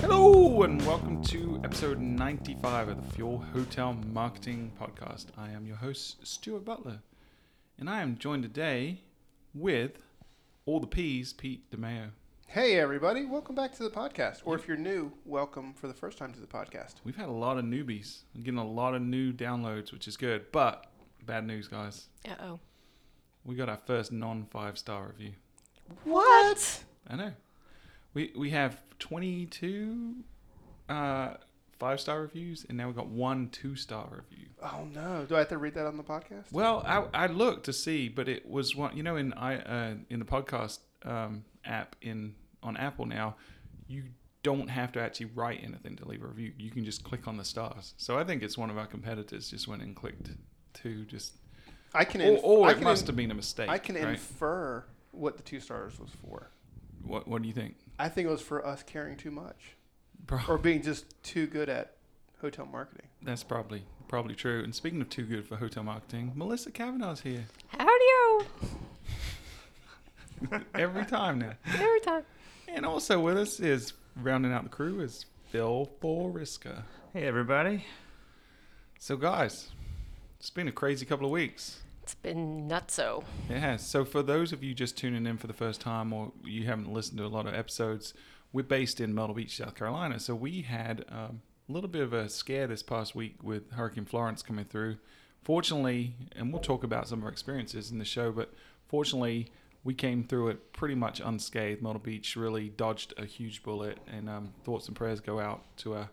Hello, and welcome to episode 95 of the Fuel Hotel Marketing Podcast. I am your host, Stuart Butler, and I am joined today with all the P's, Pete DeMeo. Hey, everybody. Welcome back to the podcast. Or if you're new, welcome for the first time to the podcast. We've had a lot of newbies. I'm getting a lot of new downloads, which is good. But bad news, guys. Uh oh. We got our first non five star review. What? I know. We we have 22 uh, five star reviews, and now we got one two star review. Oh, no. Do I have to read that on the podcast? Well, I, I looked to see, but it was one. You know, in I uh, in the podcast um, app in on Apple now, you don't have to actually write anything to leave a review. You can just click on the stars. So I think it's one of our competitors just went and clicked to just, I can, inf- or I it can must in- have been a mistake. I can right? infer what the two stars was for. what What do you think, I think it was for us caring too much bro? or being just too good at hotel marketing. That's probably probably true. And speaking of too good for hotel marketing, Melissa Kavanaugh's here Howdy-o. every time now. Every time. And also with us is rounding out the crew is Phil Boriska. Hey everybody. So guys, it's been a crazy couple of weeks. It's been nutso. Has. So for those of you just tuning in for the first time or you haven't listened to a lot of episodes, we're based in Myrtle Beach, South Carolina. So we had um, a little bit of a scare this past week with Hurricane Florence coming through. Fortunately, and we'll talk about some of our experiences in the show, but fortunately, we came through it pretty much unscathed. Myrtle Beach really dodged a huge bullet, and um, thoughts and prayers go out to our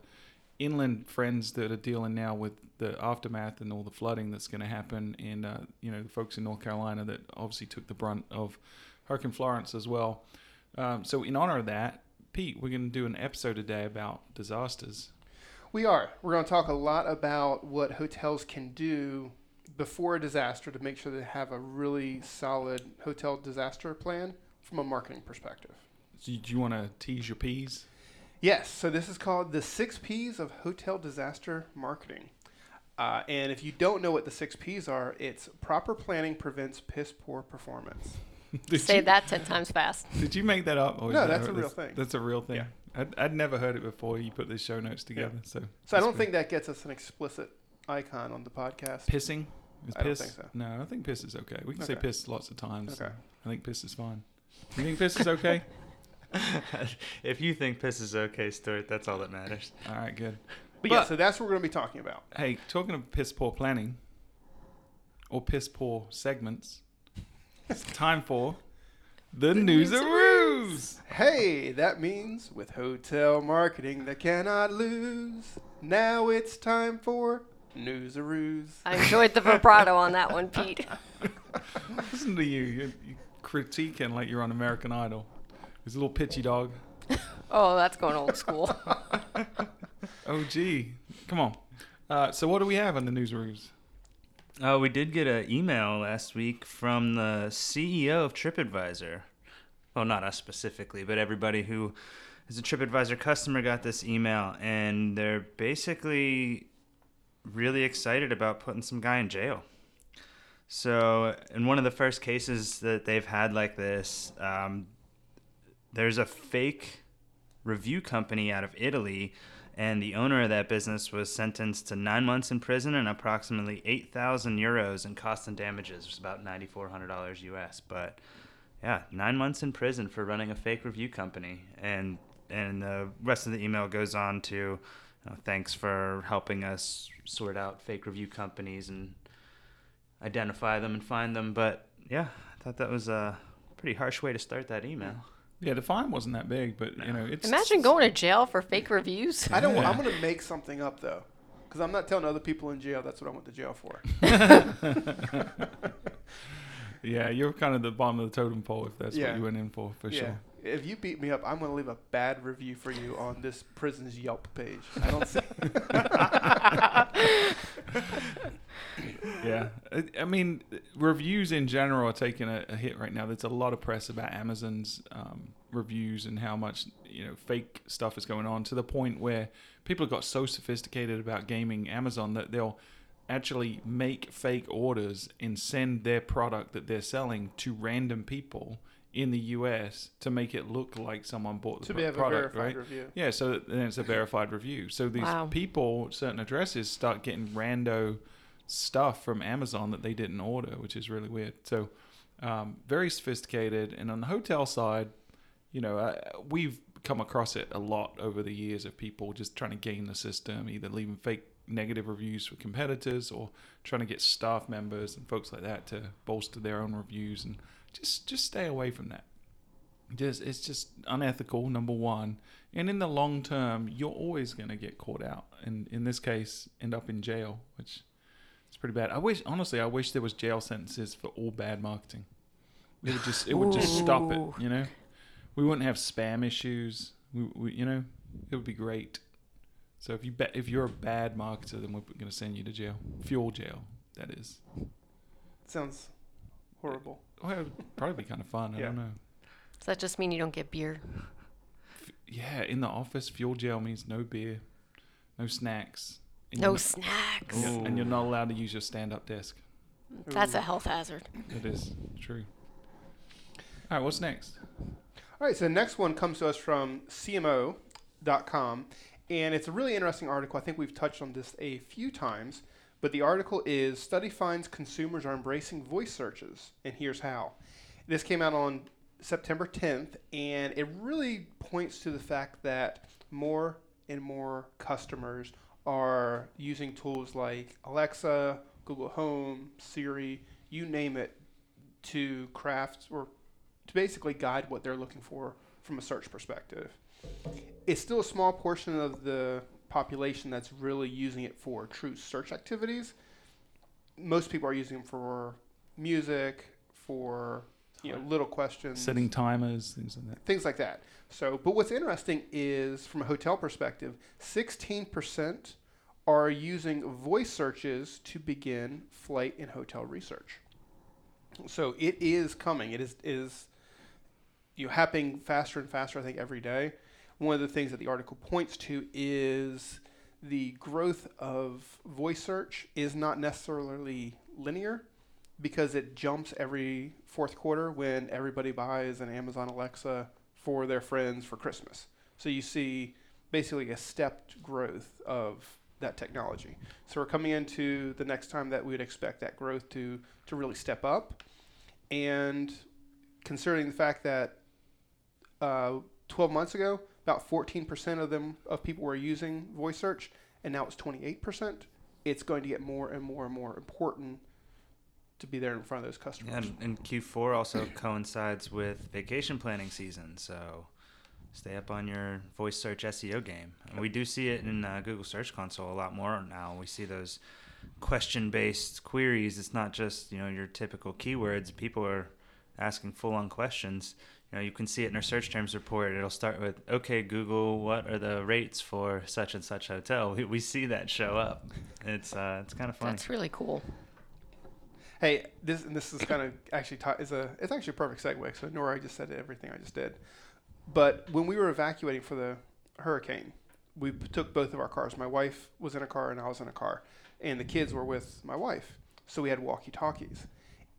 inland friends that are dealing now with the aftermath and all the flooding that's going to happen, and uh, you know the folks in North Carolina that obviously took the brunt of Hurricane Florence as well. Um, so in honor of that, Pete, we're going to do an episode today about disasters. We are. We're going to talk a lot about what hotels can do before a disaster to make sure they have a really solid hotel disaster plan from a marketing perspective. So do you want to tease your peas? Yes, so this is called the six P's of hotel disaster marketing. Uh, and if you don't know what the six P's are, it's proper planning prevents piss poor performance. Did Say you, that ten times fast. Did you make that up? Or No, that that's a real that's- thing. That's a real thing. Yeah. I'd, I'd never heard it before. You put these show notes together, so So I don't good. think that gets us an explicit icon on the podcast. pissing is I don't piss. think so. No, I think piss is okay. We can say piss lots of times. Okay. I think piss is fine. You think piss is okay? if you think piss is okay, Stuart, that's all that matters. All right, good. But, yeah, so that's what we're going to be talking about. Hey, talking of piss poor planning or piss poor segments, it's time for the, news News-a-roos. Hey, that means with hotel marketing that cannot lose. Now it's time for Newsaroos. I enjoyed the vibrato on that one, Pete. Listen to you. You're, you're critiquing like you're on American Idol. There's a little pitchy dog. Oh, that's going old school. Oh, gee. Come on. Uh, so, what do we have on the Newsaroos? Uh, we did get an email last week from the CEO of TripAdvisor. Well, not us specifically, but everybody who is a TripAdvisor customer got this email, and they're basically really excited about putting some guy in jail. So, in one of the first cases that they've had like this, um, there's a fake review company out of Italy, and the owner of that business was sentenced to nine months in prison and approximately 8,000 euros in costs and damages, which is about $9,400 US. But yeah, nine months in prison for running a fake review company. And, and the rest of the email goes on to, you know, thanks for helping us sort out fake review companies and identify them and find them. But yeah, I thought that was a pretty harsh way to start that email. Yeah, the fine wasn't that big, but you know, it's Imagine going to jail for fake reviews. I don't. Yeah. I'm going to make something up though, because I'm not telling other people in jail that's what I went to jail for. Yeah, you're kind of the bottom of the totem pole if that's Yeah. what you went in for, for yeah. sure. If you beat me up, I'm going to leave a bad review for you on this prison's Yelp page. I don't see. Yeah, I, I mean, reviews in general are taking a, a hit right now. There's a lot of press about Amazon's um, reviews and how much you know fake stuff is going on to the point where people have got so sophisticated about gaming Amazon that they'll actually make fake orders and send their product that they're selling to random people in the US to make it look like someone bought the To pro- have a product, verified right? review. Yeah, so then it's a verified review. So these Wow. people, certain addresses, start getting rando stuff from Amazon that they didn't order, which is really weird. So um, very sophisticated. And on the hotel side, you know, uh, we've come across it a lot over the years of people just trying to game the system, either leaving fake negative reviews for competitors or trying to get staff members and folks like that to bolster their own reviews and just just stay away from that. Just it's just unethical, number one. And in the long term, you're always going to get caught out, and in this case, end up in jail, which is pretty bad. I wish, honestly, I wish there was jail sentences for all bad marketing. It would just it would just stop it. You know, we wouldn't have spam issues. We, we you know, it would be great. So if you bet if you're a bad marketer, then we're going to send you to jail, fuel jail. That is. Sounds horrible. Well, it would probably be kind of fun. I Yeah. don't know. Does that just mean you don't get beer? Yeah, in the office, fuel jail means no beer, no snacks. And No you're snacks. yeah, and you're not allowed to use your stand-up desk. That's a health hazard. It is true. All right, what's next? All right, so the next one comes to us from CMO.com, and it's a really interesting article. I think we've touched on this a few times, but the article is Study finds consumers are embracing voice searches, and here's how. This came out on September 10th, and it really points to the fact that more and more customers are using tools like Alexa, Google Home, Siri, you name it, to craft or to basically guide what they're looking for from a search perspective. It's still a small portion of the population that's really using it for true search activities. Most people are using them for music, for you know little questions, Setting timers, things like that. things like that. So, but what's interesting is from a hotel perspective, 16% are using voice searches to begin flight and hotel research. So it is coming. It is is you know, happening faster and faster. I think every day. One of the things that the article points to is the growth of voice search is not necessarily linear because it jumps every fourth quarter when everybody buys an Amazon Alexa for their friends for Christmas. So you see basically a stepped growth of that technology. So we're coming into the next time that we would expect that growth to to really step up. And considering the fact that uh, 12 months ago, about 14% of them of people were using voice search, and now it's 28%. It's going to get more and more and more important to be there in front of those customers. And, and Q4 also coincides with vacation planning season, so stay up on your voice search SEO game. And we do see it in uh, Google Search Console a lot more now. We see those question-based queries. It's not just you know your typical keywords. People are asking full-on questions. You know, you can see it in our search terms report. It'll start with, "Okay, Google, what are the rates for such and such hotel?" We, we see that show up. It's uh, it's kind of funny. That's really cool. Hey, this this is kind of actually is a it's actually a perfect segue. So Nora, I just said everything I just did. But when we were evacuating for the hurricane, we took both of our cars. My wife was in a car and I was in a car, and the kids were with my wife. So we had walkie talkies,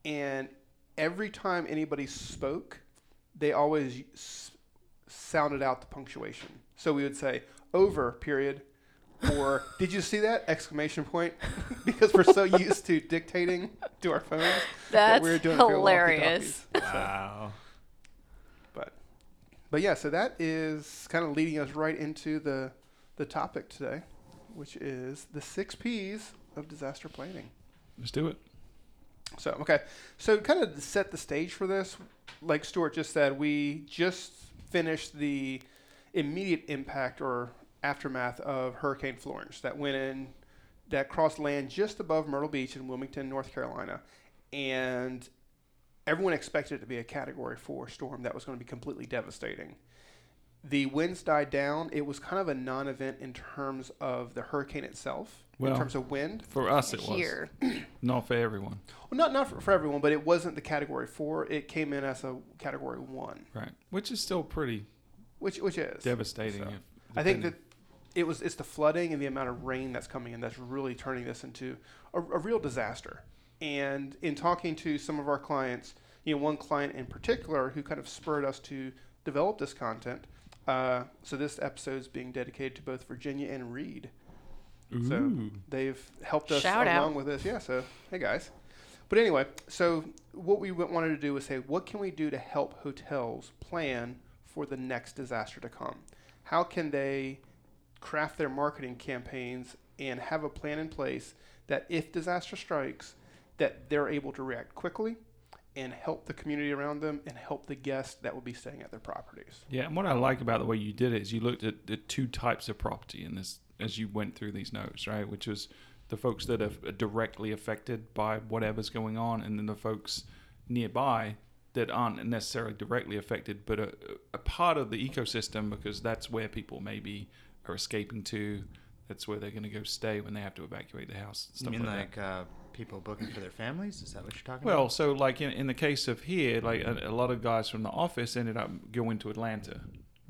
and every time anybody spoke, they always s- sounded out the punctuation. So we would say over period or did you see that exclamation point because we're so used to dictating to our phones that we're doing it via hilarious. walkie-talkies. So, wow. but but yeah so that is kind of leading us right into the the topic today which is the six p's of disaster planning Let's do it. So okay, so kind of set the stage for this, like Stuart just said, we just finished the immediate impact or aftermath of Hurricane Florence that went in, that crossed land just above Myrtle Beach in Wilmington, North Carolina, and everyone expected it to be a Category Four storm that was going to be completely devastating. The winds died down. It was kind of a non-event in terms of the hurricane itself, Well, in terms of wind. For us, it Here. was not for everyone. Well, not not for, for everyone, but it wasn't the category four. It came in as a category one, Right. Which is still pretty which which is devastating. So, if- I think that depending- it was it's the flooding and the amount of rain that's coming in that's really turning this into a, a real disaster. And in talking to some of our clients, you know, one client in particular who kind of spurred us to develop this content. Uh, so this episode is being dedicated to both Virginia and Reed. So they've helped us Shout along out. with this. Yeah. So hey guys. But anyway, so what we wanted to do was say, what can we do to help hotels plan for the next disaster to come? How can they craft their marketing campaigns and have a plan in place that if disaster strikes, that they're able to react quickly and help the community around them and help the guests that will be staying at their properties. Yeah, and what I like about the way you did it is you looked at the two types of property in this as you went through these notes, right? Which was the folks that are directly affected by whatever's going on, and then the folks nearby that aren't necessarily directly affected, but a, a part of the ecosystem because that's where people maybe are escaping to. That's where they're going to go stay when they have to evacuate the house. You mean like, like uh, people booking for their families? Is that what you're talking Well, about? so like in, in the case of here, like a, a lot of guys from the office ended up going to Atlanta,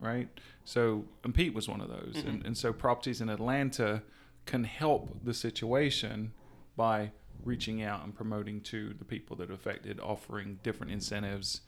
right? So, and Pete was one of those. And, and so properties in Atlanta can help the situation by reaching out and promoting to the people that are affected, offering different incentives.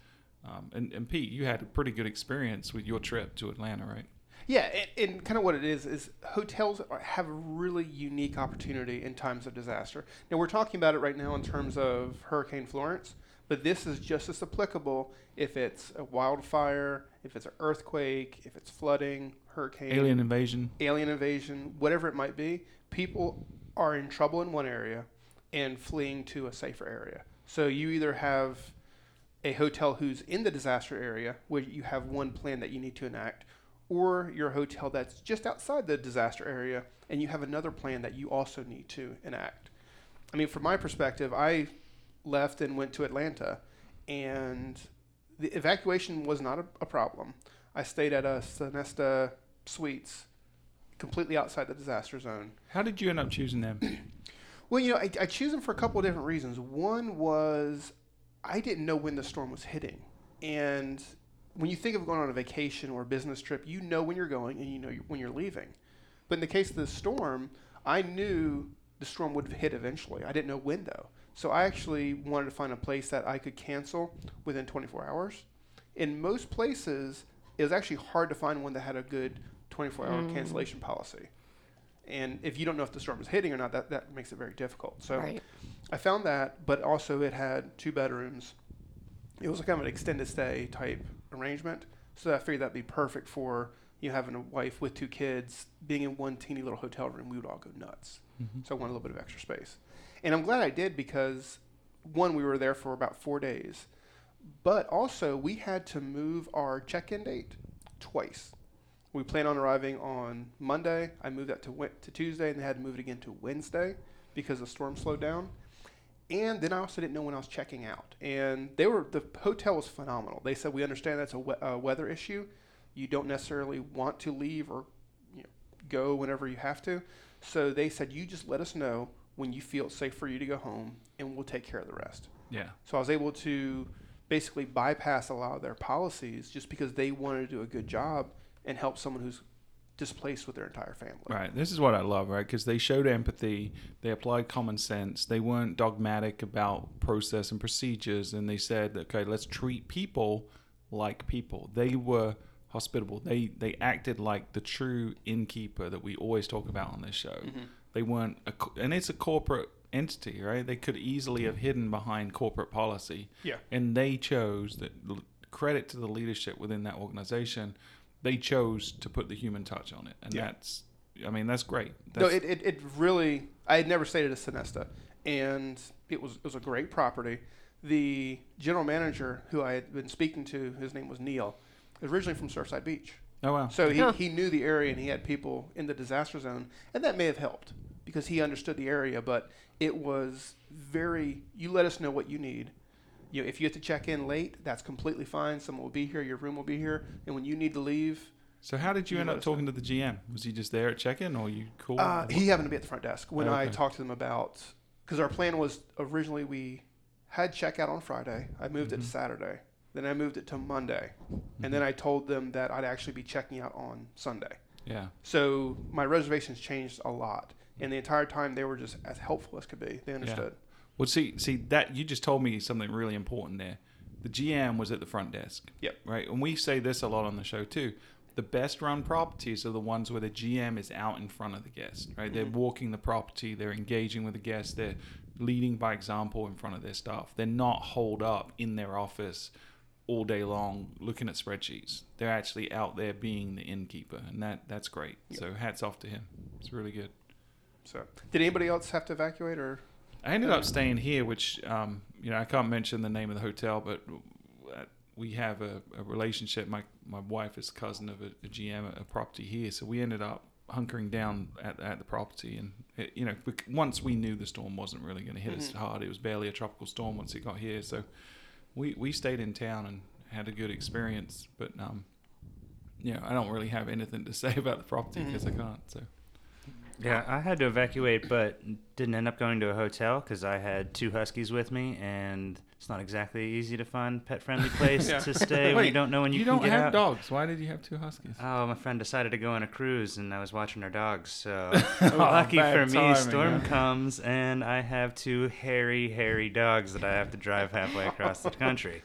Um, and, and Pete, you had a pretty good experience with your trip to Atlanta, right? Yeah, and, and kind of what it is is hotels are, have a really unique opportunity in times of disaster. Now we're talking about it right now in terms of Hurricane Florence, but this is just as applicable if it's a wildfire, if it's an earthquake, if it's flooding, hurricane, Alien invasion. alien invasion, whatever it might be. People are in trouble in one area and fleeing to a safer area. So you either have a hotel who's in the disaster area where you have one plan that you need to enact, or your hotel that's just outside the disaster area and you have another plan that you also need to enact. I mean, from my perspective, I left and went to Atlanta, and the evacuation was not a, a problem. I stayed at a Sonesta Suites, completely outside the disaster zone. How did you end up choosing them? Well, you know, I, I choose them for a couple of different reasons. One was I didn't know when the storm was hitting, and when you think of going on a vacation or a business trip, you know when you're going and you know when you're leaving. But in the case of the storm, I knew the storm would hit eventually. I didn't know when though. So I actually wanted to find a place that I could cancel within 24 hours. In most places, it was actually hard to find one that had a good 24 hour mm. cancellation policy. And if you don't know if the storm is hitting or not, that, that makes it very difficult. So Right. I found that, but also it had two bedrooms. It was kind of an extended stay type arrangement. So I figured that'd be perfect for you having a wife with two kids being in one teeny little hotel room. We would all go nuts. Mm-hmm. So I wanted a little bit of extra space. And I'm glad I did because one, we were there for about four days, but also we had to move our check-in date twice. We planned on arriving on Monday. I moved that to to Tuesday, and they had to move it again to Wednesday because the storm slowed down. And then I also didn't know when I was checking out. And they were the hotel was phenomenal. They said we understand that's a, we- a weather issue. You don't necessarily want to leave or you know, go whenever you have to. So they said you just let us know when you feel it's safe for you to go home, and we'll take care of the rest. Yeah. So I was able to basically bypass a lot of their policies just because they wanted to do a good job and help someone who's displaced with their entire family. Right. This is what I love, right? Because they showed empathy, they applied common sense, they weren't dogmatic about process and procedures, and they said, okay, let's treat people like people. They were hospitable. They they acted like the true innkeeper that we always talk about on this show. Mm-hmm. They weren't, a, and it's a corporate entity, right? They could easily have hidden behind corporate policy, Yeah. and they chose that. Credit to the leadership within that organization. They chose to put the human touch on it, and Yeah. that's I mean, that's great. No, it, it, it really. I had never stayed at a Sonesta, and it was it was a great property. The general manager who I had been speaking to, his name was Neil, originally from Surfside Beach. oh wow. So he, Huh. he knew the area and he had people in the disaster zone, and that may have helped because he understood the area. But it was very. You let us know what you need. You know, if you have to check in late, that's completely fine. Someone will be here. Your room will be here. And when you need to leave, So how did you You end up talking to the GM? Was he just there at check-in, or you called? Uh, he happened to be at the front desk when I Okay. talked to them about because our plan was originally we had checkout on Friday. I moved it to Saturday. Then I moved it to Monday, and then I told them that I'd actually be checking out on Sunday. Yeah. So my reservations changed a lot, and the entire time they were just as helpful as could be. They understood. Well, see, see that you just told me something really important there. The GM was at the front desk. Yep. Right, and we say this a lot on the show too. The best run properties are the ones where the GM is out in front of the guest. Right, they're mm-hmm. walking the property, they're engaging with the guest, they're leading by example in front of their staff. They're not holed up in their office all day long looking at spreadsheets. They're actually out there being the innkeeper, and that that's great. So hats off to him. It's really good. So, did anybody else have to evacuate or? I ended up staying here, which um, you know I can't mention the name of the hotel, but we have a, a relationship. My my wife is cousin of a, a GM at a property here, so we ended up hunkering down at, at the property. And it, you know, once we knew the storm wasn't really going to hit us Mhm. hard, it was barely a tropical storm once it got here. So we we stayed in town and had a good experience. But um, you know, I don't really have anything to say about the property because I can't. So Yeah, I had to evacuate, but didn't end up going to a hotel because I had two huskies with me, and it's not exactly easy to find pet-friendly place Yeah. to stay when you don't know when you, you can don't have dogs. Why did you have two huskies? Oh, my friend decided to go on a cruise, and I was watching her dogs. So Oh, lucky for me, timing, storm huh? comes, and I have two hairy, hairy dogs that I have to drive halfway across the country.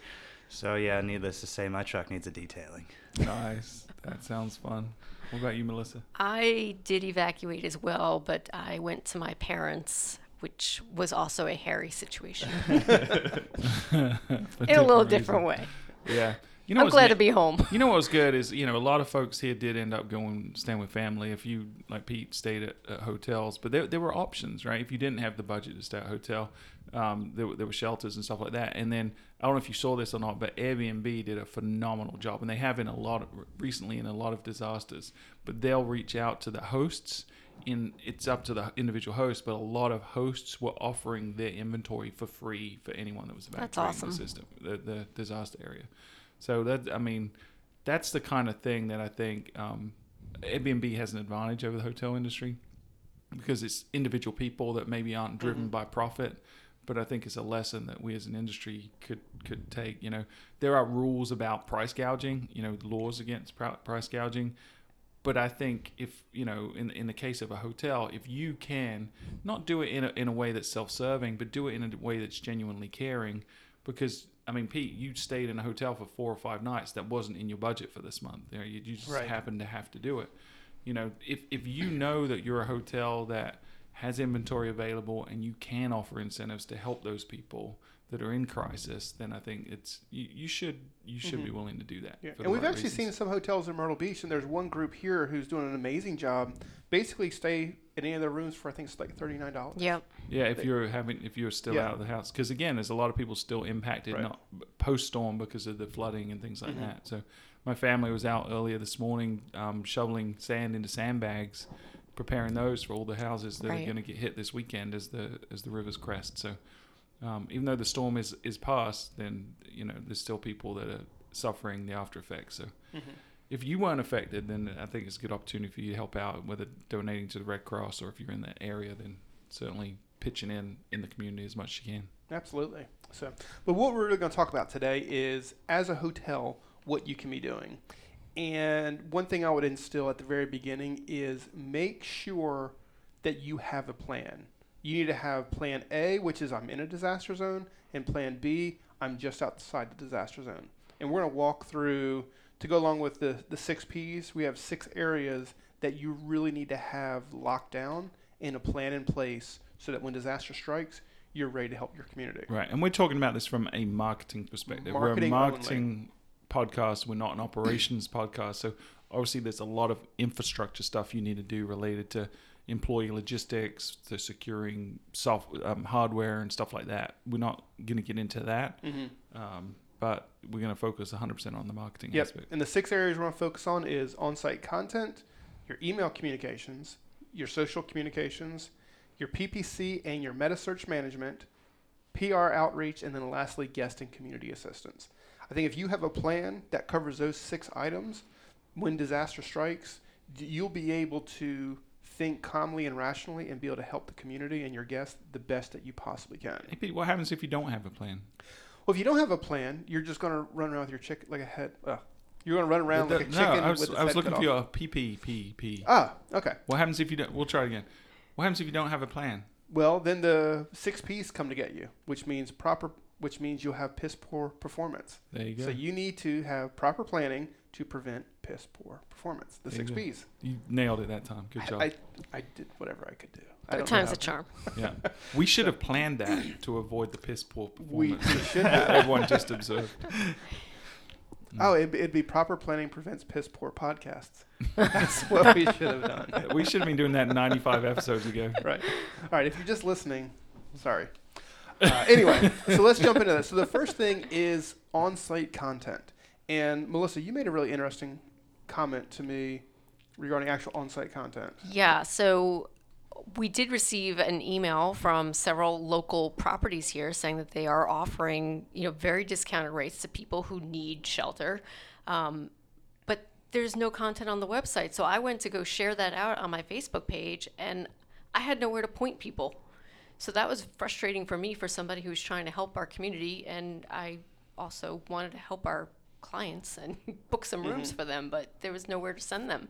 So yeah, needless to say, my truck needs a detailing. Nice. That sounds fun. What about you, Melissa? I did evacuate as well, but I went to my parents, which was also a hairy situation in a little different way. Yeah. You know I'm glad ne- to be home. You know what was good is you know a lot of folks here did end up going staying with family. If you like Pete stayed at, at hotels, but there there were options, right? If you didn't have the budget to stay at a hotel, um, there there were shelters and stuff like that. And then I don't know if you saw this or not, but Airbnb did a phenomenal job, and they have in a lot of recently in a lot of disasters. But they'll reach out to the hosts. In it's up to the individual host, but a lot of hosts were offering their inventory for free for anyone that was evacuating awesome. the system, the, the disaster area. So that I mean, that's the kind of thing that I think um, Airbnb has an advantage over the hotel industry because it's individual people that maybe aren't driven by profit. But I think it's a lesson that we as an industry could could take. You know, there are rules about price gouging. You know, laws against pri- price gouging. But I think if you know, in in the case of a hotel, if you can not do it in a, in a way that's self-serving, but do it in a way that's genuinely caring, because I mean, Pete, you stayed in a hotel for four or five nights that wasn't in your budget for this month. You, know, you you just Right. happened to have to do it. You know, if if you know that you're a hotel that has inventory available and you can offer incentives to help those people that are in crisis, then I think it's you, you should you should be willing to do that. Mm-hmm. Yeah. And we've right actually reasons. seen some hotels in Myrtle Beach, and there's one group here who's doing an amazing job. Basically, stay in any of their rooms for I think it's like thirty nine dollars. Yep. Yeah, if you're having, if you're still Yeah. out of the house, because again, there's a lot of people still impacted, Right. not post storm because of the flooding and things like Mhm. that. So, my family was out earlier this morning um, shoveling sand into sandbags, preparing those for all the houses that are going to get hit this weekend as the as the rivers crest. So, um, even though the storm is is past, then you know there's still people that are suffering the after effects. So, Mm-hmm. if you weren't affected, then I think it's a good opportunity for you to help out, whether donating to the Red Cross or if you're in that area, then certainly pitching in in the community as much as you can. Absolutely. So, but what we're really going to talk about today is, as a hotel, what you can be doing. And one thing I would instill at the very beginning is make sure that you have a plan. You need to have plan A, which is I'm in a disaster zone, and plan B, I'm just outside the disaster zone. And we're going to walk through, to go along with the, the six P's, we have six areas that you really need to have locked down and a plan in place so that when disaster strikes, you're ready to help your community. Right, and we're talking about this from a marketing perspective. Marketing we're a only. marketing podcast. We're not an operations podcast. So obviously, there's a lot of infrastructure stuff you need to do related to employee logistics, to securing soft um, hardware and stuff like that. We're not going to get into that, Mm-hmm. um, but we're going to focus 100% on the marketing Yep. aspect. And the six areas we're going to focus on is on-site content, your email communications, your social communications, your PPC and your meta search management, PR outreach, and then lastly, guest and community assistance. I think if you have a plan that covers those six items, when disaster strikes, you'll be able to think calmly and rationally and be able to help the community and your guests the best that you possibly can. Hey, Pete, what happens if you don't have a plan? Well, if you don't have a plan, you're just going to run around with your chicken like a head, uh, You're going to run around The- like a no, chicken I was, I was head looking for your PP, PP. Ah, okay. What happens if you don't? We'll try it again. What happens if you don't have a plan? Well, then the six P's come to get you, which means proper, which means you'll have piss poor performance. There you go. So you need to have proper planning to prevent piss poor performance. The There six you go. P's. You nailed it that time. Good job. I, I, I did whatever I could do. I Third time's a charm. yeah, we should have planned that to avoid the piss poor performance. we should have. everyone just observed. Oh, it'd, be- it'd be proper planning prevents piss poor podcasts. That's what we should have done. We should have been doing that 95 episodes ago. Right. All right. If you're just listening, sorry. Uh, anyway, so let's jump into that. So the first thing is on-site content, and Melissa, you made a really interesting comment to me regarding actual on-site content. Yeah, so we did receive an email from several local properties here saying that they are offering, you know, very discounted rates to people who need shelter. Um, but there's no content on the website. So I went to go share that out on my Facebook page and I had nowhere to point people. So that was frustrating for me for somebody who's trying to help our community and I also wanted to help our clients and book some rooms mm-hmm. for them, but there was nowhere to send them.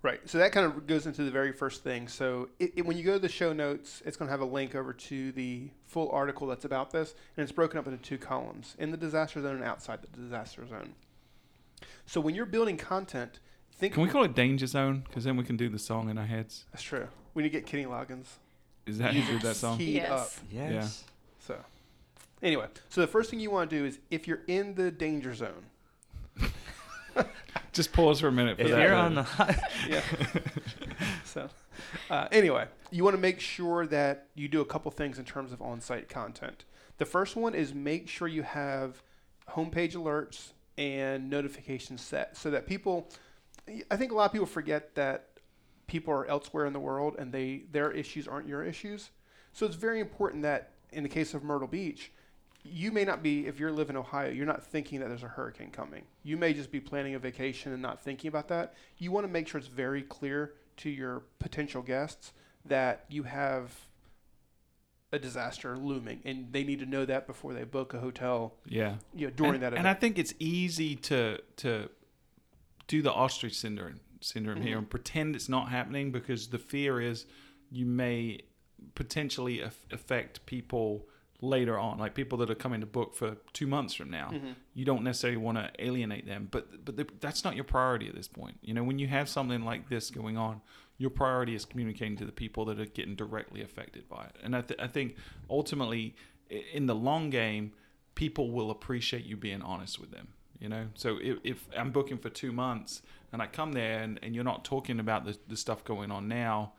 Right. So that kind of goes into the very first thing. So it, it- when you go to the show notes, it's going to have a link over to the full article that's about this, and it's broken up into two columns: in the disaster zone and outside the disaster zone. So when you're building content, think. Can we call it Danger Zone? Because then we can do the song in our heads. That's true. We need to get Kenny Loggins. Is that who did that song? Keyed Yes. up. Yes. So, anyway, so the first thing you want to do is if you're in the danger zone, Just pause for a minute for If that. you're on the hot, yeah. so, uh, anyway, you want to make sure that you do a couple things in terms of on-site content. The first one is make sure you have homepage alerts and notifications set so that people. I think a lot of people forget that people are elsewhere in the world and they their issues aren't your issues. So it's very important that in the case of Myrtle Beach, you may not be if you're living in Ohio, you're not thinking that there's a hurricane coming. You may just be planning a vacation and not thinking about that. You want to make sure it's very clear to your potential guests that you have a disaster looming and they need to know that before they book a hotel yeah. you know, during and, that and I think it's easy to to do the ostrich syndrome syndrome here Mhm. and pretend it's not happening because the fear is you may potentially aff- affect people later on, like people that are coming to book for two months from now. Mhm. You don't necessarily want to alienate them, but but the, that's not your priority at this point. You know, when you have something like this going on, your priority is communicating to the people that are getting directly affected by it. And I, th- I think ultimately, in the long game, people will appreciate you being honest with them. You know, so if, if I'm booking for two months and I come there and, and you're not talking about the, the stuff going on now,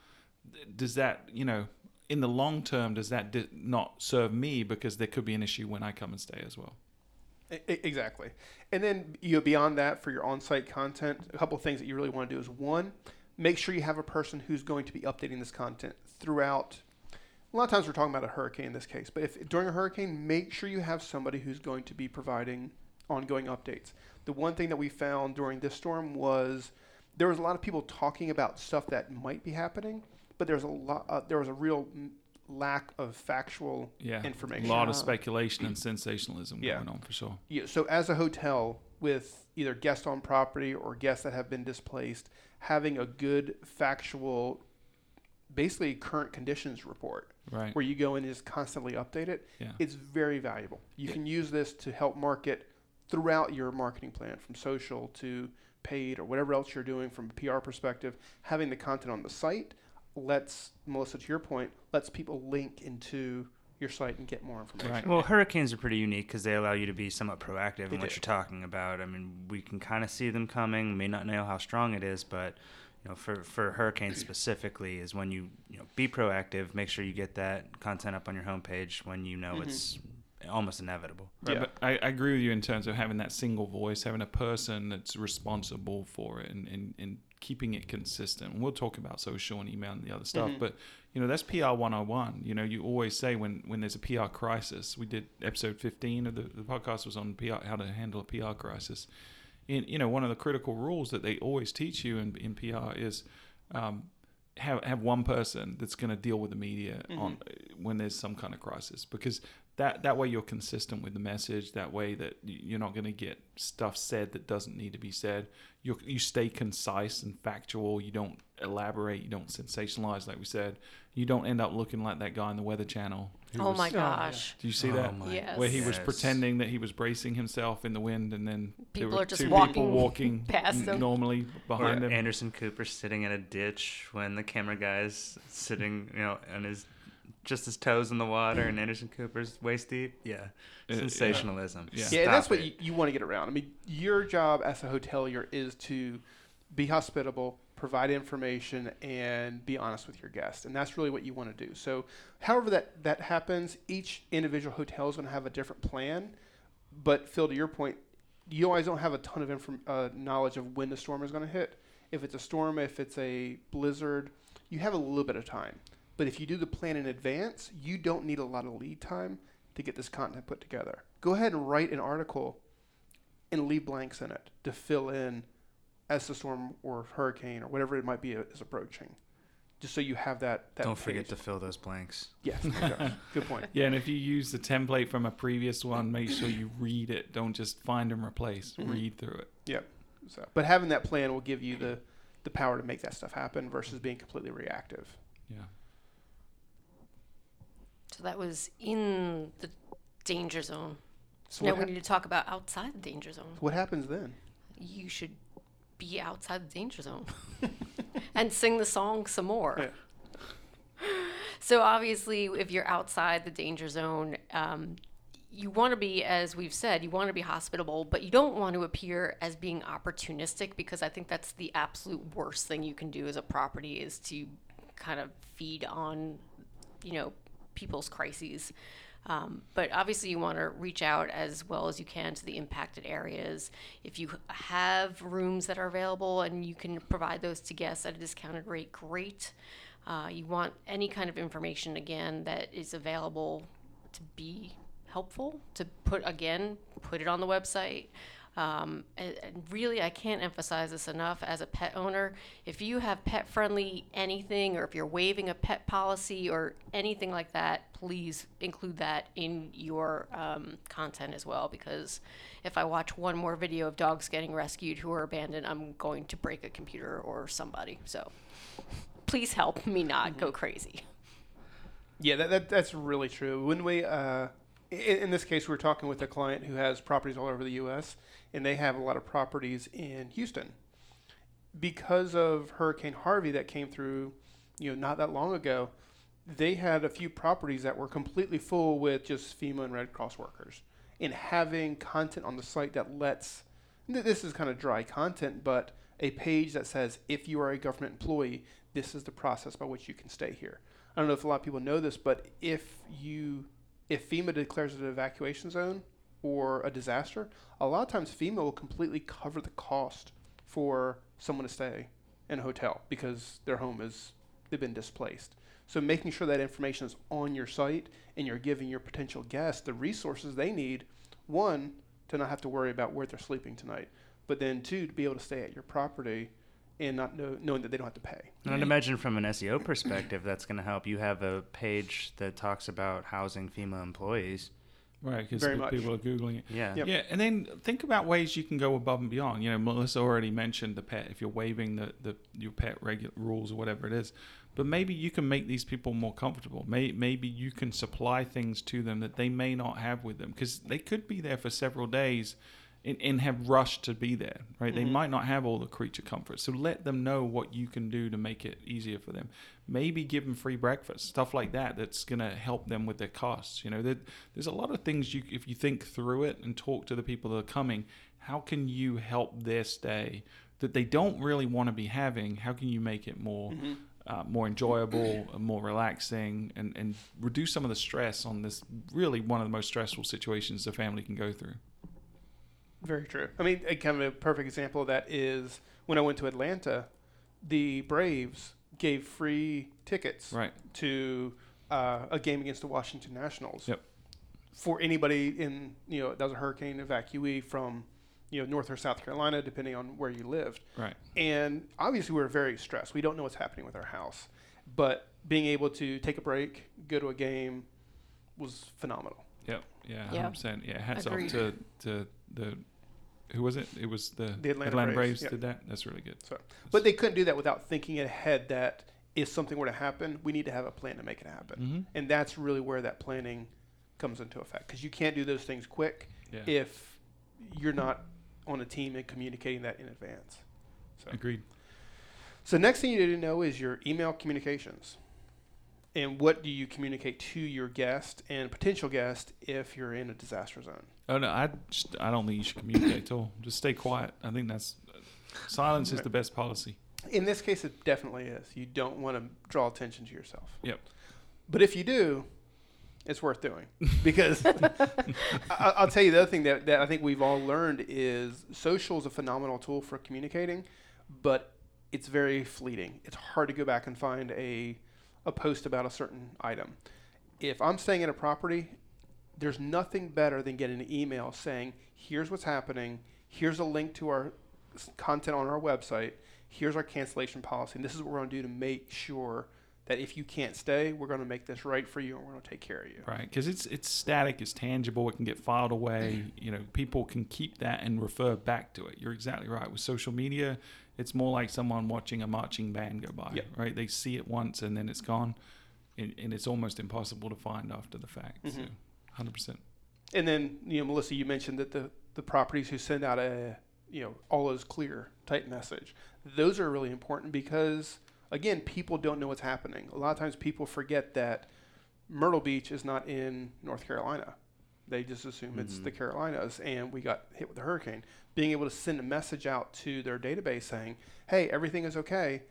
does that, you know, in the long term, does that di- not serve me because there could be an issue when I come and stay as well? Exactly. And then you know, beyond that, for your on-site content, a couple of things that you really want to do is one, make sure you have a person who's going to be updating this content throughout. A lot of times we're talking about a hurricane in this case, but if during a hurricane, make sure you have somebody who's going to be providing ongoing updates. The one thing that we found during this storm was there was a lot of people talking about stuff that might be happening, but there's a lot. Uh, there was a real lack of factual Yeah, information. a lot of speculation and sensationalism Yeah. going on for sure. Yeah, so as a hotel with either guests on property or guests that have been displaced, having a good factual, basically current conditions report Right. where you go in and just constantly update it, Yeah. it's very valuable. You Yeah. can use this to help market throughout your marketing plan from social to paid or whatever else you're doing from a PR perspective. Having the content on the site lets, Melissa, to your point, lets people link into your site and get more information. Right. well, hurricanes are pretty unique because they allow you to be somewhat proactive They in what do. you're talking about. I mean, we can kind of see them coming, may not know how strong it is, but you know, for for hurricanes specifically, is when you you know be proactive, make sure you get that content up on your homepage when you know Mhm. it's almost inevitable. Right, Yeah. but I, I agree with you in terms of having that single voice, having a person that's responsible for it, and, and, and keeping it consistent. And we'll talk about social and email and the other stuff, Mhm. but you know that's PR 101. You know, you always say when when there's a PR crisis. We did episode 15 of the, the podcast was on PR, how to handle a PR crisis. And you know, one of the critical rules that they always teach you in, in PR is um, have have one person that's going to deal with the media on when there's some kind of crisis because that that way you're consistent with the message that way that you're not going to get stuff said that doesn't need to be said you you stay concise and factual you don't elaborate you don't sensationalize like we said you don't end up looking like that guy in the weather channel Oh was- my Oh, gosh. do you see Oh that my Yes. where he was Yes. pretending that he was bracing himself in the wind and then there People were are just two walking people walking past n- him. normally Or behind him Anderson Cooper sitting in a ditch when the camera guy's sitting, you know, on his just his toes in the water, and Anderson Cooper's waist deep. Yeah, yeah. sensationalism. Yeah. Yeah, and that's Stop what you, you want to get around. I mean, your job as a hotelier is to be hospitable, provide information, and be honest with your guests, and that's really what you want to do. So, however that that happens, each individual hotel is going to have a different plan. But Phil, to your point, you always don't have a ton of inform- uh, knowledge of when the storm is going to hit. If it's a storm, if it's a blizzard, you have a little bit of time. But if you do the plan in advance, you don't need a lot of lead time to get this content put together. Go ahead and write an article and leave blanks in it to fill in as the storm or hurricane or whatever it might be is approaching. Just so you have that. that Don't forget to fill those blanks. Yes. Good point. Yeah, and if you use the template from a previous one, make sure you read it. Don't just find and replace. Mhm. Read through it. Yep. So, but having that plan will give you the the power to make that stuff happen versus being completely reactive. Yeah. So that was in the danger zone. So now we hap- need to talk about outside the danger zone. what happens then? You should be outside the danger zone and sing the song some more. Yeah. So obviously, if you're outside the danger zone, um, you want to be, as we've said, you want to be hospitable, but you don't want to appear as being opportunistic because I think that's the absolute worst thing you can do as a property is to kind of feed on, you know, people's crises. Um, but obviously, you want to reach out as well as you can to the impacted areas. If you have rooms that are available and you can provide those to guests at a discounted rate, great. Uh, you want any kind of information again that is available to be helpful to put again put it on the website um, and, and really i can't emphasize this enough as a pet owner if you have pet friendly anything or if you're waiving a pet policy or anything like that please include that in your um, content as well because if i watch one more video of dogs getting rescued who are abandoned i'm going to break a computer or somebody so please help me not go crazy Yeah, that, that that's really true. When we, uh, in, in this case, we we're talking with a client who has properties all over the U.S. and they have a lot of properties in Houston. Because of Hurricane Harvey that came through, you know, not that long ago, they had a few properties that were completely full with just FEMA and Red Cross workers. And having content on the site that lets, this is kind of dry content, but a page that says, if you are a government employee, this is the process by which you can stay here. I don't know if a lot of people know this, but if you if FEMA declares it an evacuation zone or a disaster, a lot of times FEMA will completely cover the cost for someone to stay in a hotel because their home is they've been displaced. So making sure that information is on your site and you're giving your potential guests the resources they need, one, to not have to worry about where they're sleeping tonight, but then two, to be able to stay at your property and not know, knowing that they don't have to pay. And I'd imagine from an SEO perspective, that's going to help. You have a page that talks about housing FEMA employees. Right, because people are googling it. Yeah. Yep. Yeah, and then think about ways you can go above and beyond. You know, Melissa already mentioned the pet. If you're waiving the, the your pet regular rules or whatever it is, but maybe you can make these people more comfortable. May, maybe you can supply things to them that they may not have with them because they could be there for several days. And, and have rushed to be there, right? They mm-hmm. might not have all the creature comforts. So let them know what you can do to make it easier for them. Maybe give them free breakfast, stuff like that. That's going to help them with their costs. You know, there, there's a lot of things you, if you think through it and talk to the people that are coming, how can you help their stay that they don't really want to be having? How can you make it more, mm-hmm. uh, more enjoyable, and more relaxing, and and reduce some of the stress on this really one of the most stressful situations a family can go through? Very true. I mean, a kind of a perfect example of that is when I went to Atlanta, the Braves gave free tickets Right. to uh, a game against the Washington Nationals. Yep. For anybody in, you know, that was a hurricane evacuee from you know, North or South Carolina, depending on where you lived. Right. And obviously, we were very stressed. We don't know what's happening with our house, but being able to take a break, go to a game, was phenomenal. Yep. Yeah. Yeah. Hundred percent. Yeah. Hats Agreed. off to to the who was it? It was the, The Atlanta Braves, Braves, yeah. did that. That's really good. So, but they couldn't do that without thinking ahead that if something were to happen, we need to have a plan to make it happen. Mm-hmm. And that's really where that planning comes into effect because you can't do those things quick Yeah. if you're not on a team and communicating that in advance. So, Agreed. so next thing you need to know is your email communications. And what do you communicate to your guest and potential guest if you're in a disaster zone? Oh no, I just I don't think you should communicate at all. Just stay quiet. I think that's silence is the best policy. In this case, it definitely is. You don't want to draw attention to yourself. Yep. But if you do, it's worth doing because I, I'll tell you the other thing that, that I think we've all learned is social is a phenomenal tool for communicating, but it's very fleeting. It's hard to go back and find a a post about a certain item. If I'm staying at a property, there's nothing better than getting an email saying, "Here's what's happening. Here's a link to our content on our website. Here's our cancellation policy. And this is what we're going to do to make sure that if you can't stay, we're going to make this right for you and we're going to take care of you." Right, because it's it's static, it's tangible, it can get filed away. You know, people can keep that and refer back to it. You're exactly right. With social media, it's more like someone watching a marching band go by. Yep. Right, they see it once and then it's gone, and, and it's almost impossible to find after the fact. So, Mhm. hundred percent. And then, you know, Melissa, you mentioned that the, the properties who send out a, you know, all is clear type message, those are really important because, again, people don't know what's happening. A lot of times people forget that Myrtle Beach is not in North Carolina. They just assume it's Mhm. the Carolinas and we got hit with a hurricane. Being able to send a message out to their database saying, hey, everything is okay.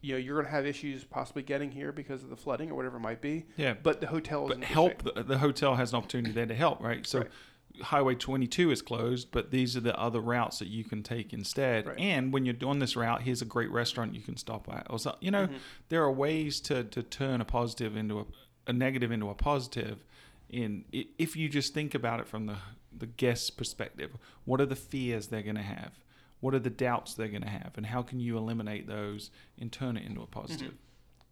You know, you're going to have issues possibly getting here because of the flooding or whatever it might be. Yeah, But the hotel is but help the, the hotel has an opportunity there to help. Right, so. Right. Highway 22 is closed, but these are the other routes that you can take instead. Right. And when you're doing this route, here's a great restaurant you can stop at. Or so, you know, Mhm. there are ways to, to turn a positive into a, a negative into a positive in if you just think about it from the the guest's perspective what are the fears they're going to have what are the doubts they're going to have and how can you eliminate those and turn it into a positive? positive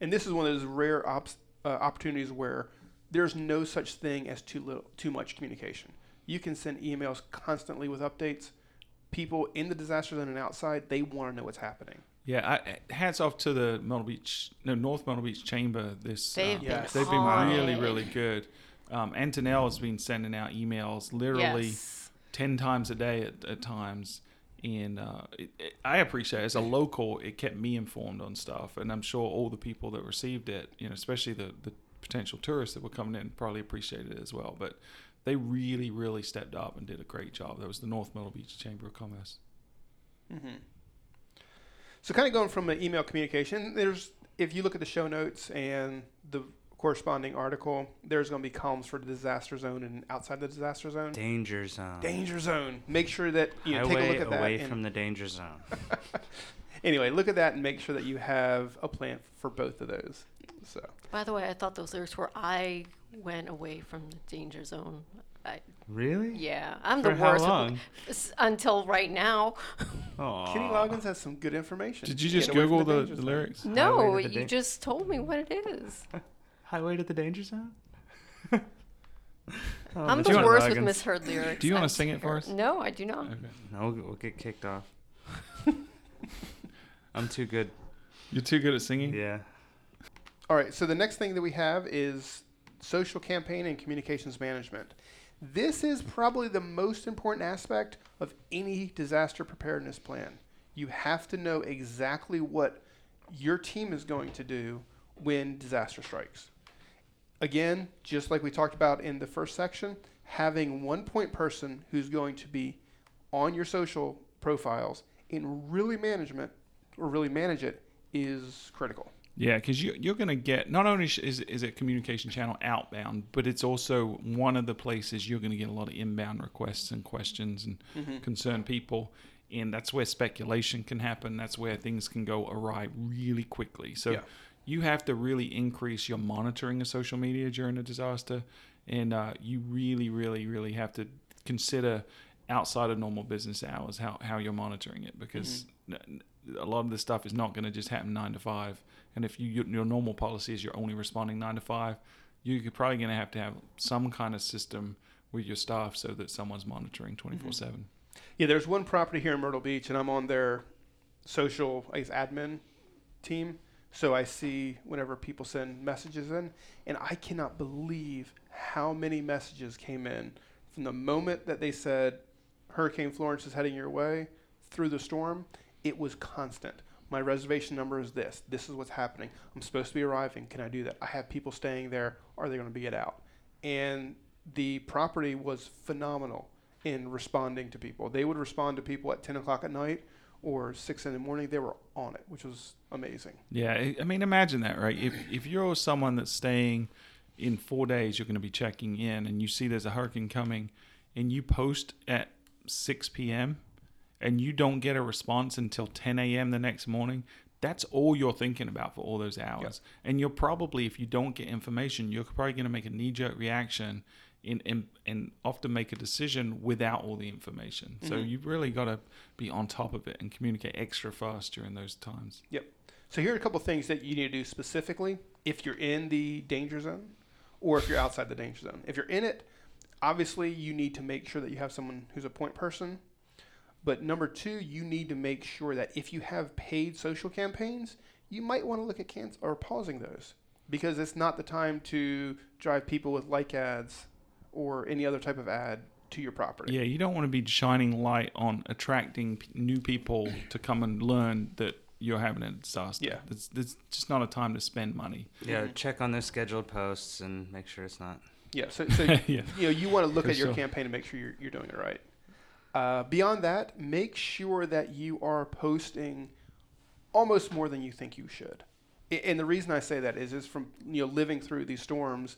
And this is one of those rare ops, uh, opportunities where there's no such thing as too little, too much communication. You can send emails constantly with updates. People in the disaster zone and outside, they want to know what's happening. yeah I, hats off to the Myrtle Beach no North Myrtle Beach Chamber this They've uh, been Yes. they've been really really good um, Antonell has been sending out emails literally Yes. 10 times a day at, at times. And uh, it, it, i appreciate it. As a local it kept me informed on stuff. And i'm sure all the people that received it you know especially the, the potential tourists that were coming in probably appreciated it as well. But they really really stepped up and did a great job. That was the north myrtle beach chamber of commerce. Mm-hmm. So, kind of going from an email communication, there's if you look at the show notes and the corresponding article, there's going to be columns for the disaster zone and outside the disaster zone. Danger zone. Danger zone. Make sure that you know, take a look at that. away from the danger zone. anyway, look at that and make sure that you have a plan for both of those. So, By the way, I thought those lyrics were "I went away from the danger zone." I, Really? yeah, I'm For the how worst with- long? until right now. Aw. Kenny Loggins has some good information. did you just google the, danger the lyrics No, the you just told me what it is. Highway to the danger zone? Oh, I'm the worst with Loggins. misheard lyrics. Do you wanna sing it for us? No, I do not. okay No, we'll, we'll get kicked off. I'm too good. you're too good at singing Yeah. All right, so the next thing that we have is social campaign and communications management. This is probably the most important aspect of any disaster preparedness plan. You have to know exactly what your team is going to do when disaster strikes. Again, just like we talked about in the first section, having one point person who's going to be on your social profiles and really management or really manage it is critical. Yeah, because you, you're going to get not only is is it communication channel outbound, but it's also one of the places you're going to get a lot of inbound requests and questions and Mm-hmm. concerned people, and that's where speculation can happen. That's where things can go awry really quickly. So Yeah. You have to really increase your monitoring of social media during a disaster, and uh, you really, really, really have to consider outside of normal business hours how, how you're monitoring it because a lot of this stuff is not going to just happen nine to five. And if you your, your normal policy is you're only responding nine to five, you're probably going to have to have some kind of system with your staff so that someone's monitoring 24 7. Yeah, there's one property here in Myrtle Beach, and I'm on their social, I guess, admin team. So I see whenever people send messages in, and I cannot believe how many messages came in from the moment that they said Hurricane Florence is heading your way through the storm. It was constant. My reservation number is this. This is what's happening. I'm supposed to be arriving. Can I do that? I have people staying there. Are they going to be get out? And the property was phenomenal in responding to people. They would respond to people at 10 o'clock at night or 6 in the morning. They were on it, which was amazing. Yeah, I- mean, imagine that, right? If if you're someone that's staying in four days, you're going to be checking in, and you see there's a hurricane coming, and you post at 6 p.m. and you don't get a response until 10 a.m. the next morning. That's all you're thinking about for all those hours, and you're probably, if you don't get information, you're probably going to make a knee-jerk reaction, and and, and often make a decision without all the information. So mm-hmm. you've really got to be on top of it and communicate extra fast during those times. Yep. So here are a couple things that you need to do specifically if you're in the danger zone or if you're outside the danger zone. If you're in it, obviously you need to make sure that you have someone who's a point person. But number two, you need to make sure that if you have paid social campaigns, you might want to look at can- or pausing those because it's not the time to drive people with like ads or any other type of ad to your property. Yeah, you don't want to be shining light on attracting p- new people to come and learn that you're having a disaster. Yeah. It's, it's just not a time to spend money. Yeah, check on their scheduled posts and make sure it's not. Yeah, so, so Yeah. you know you want to look For at your sure. campaign and make sure you're, you're doing it right. Uh, beyond that, make sure that you are posting almost more than you think you should. And the reason I say that is, is from you know living through these storms,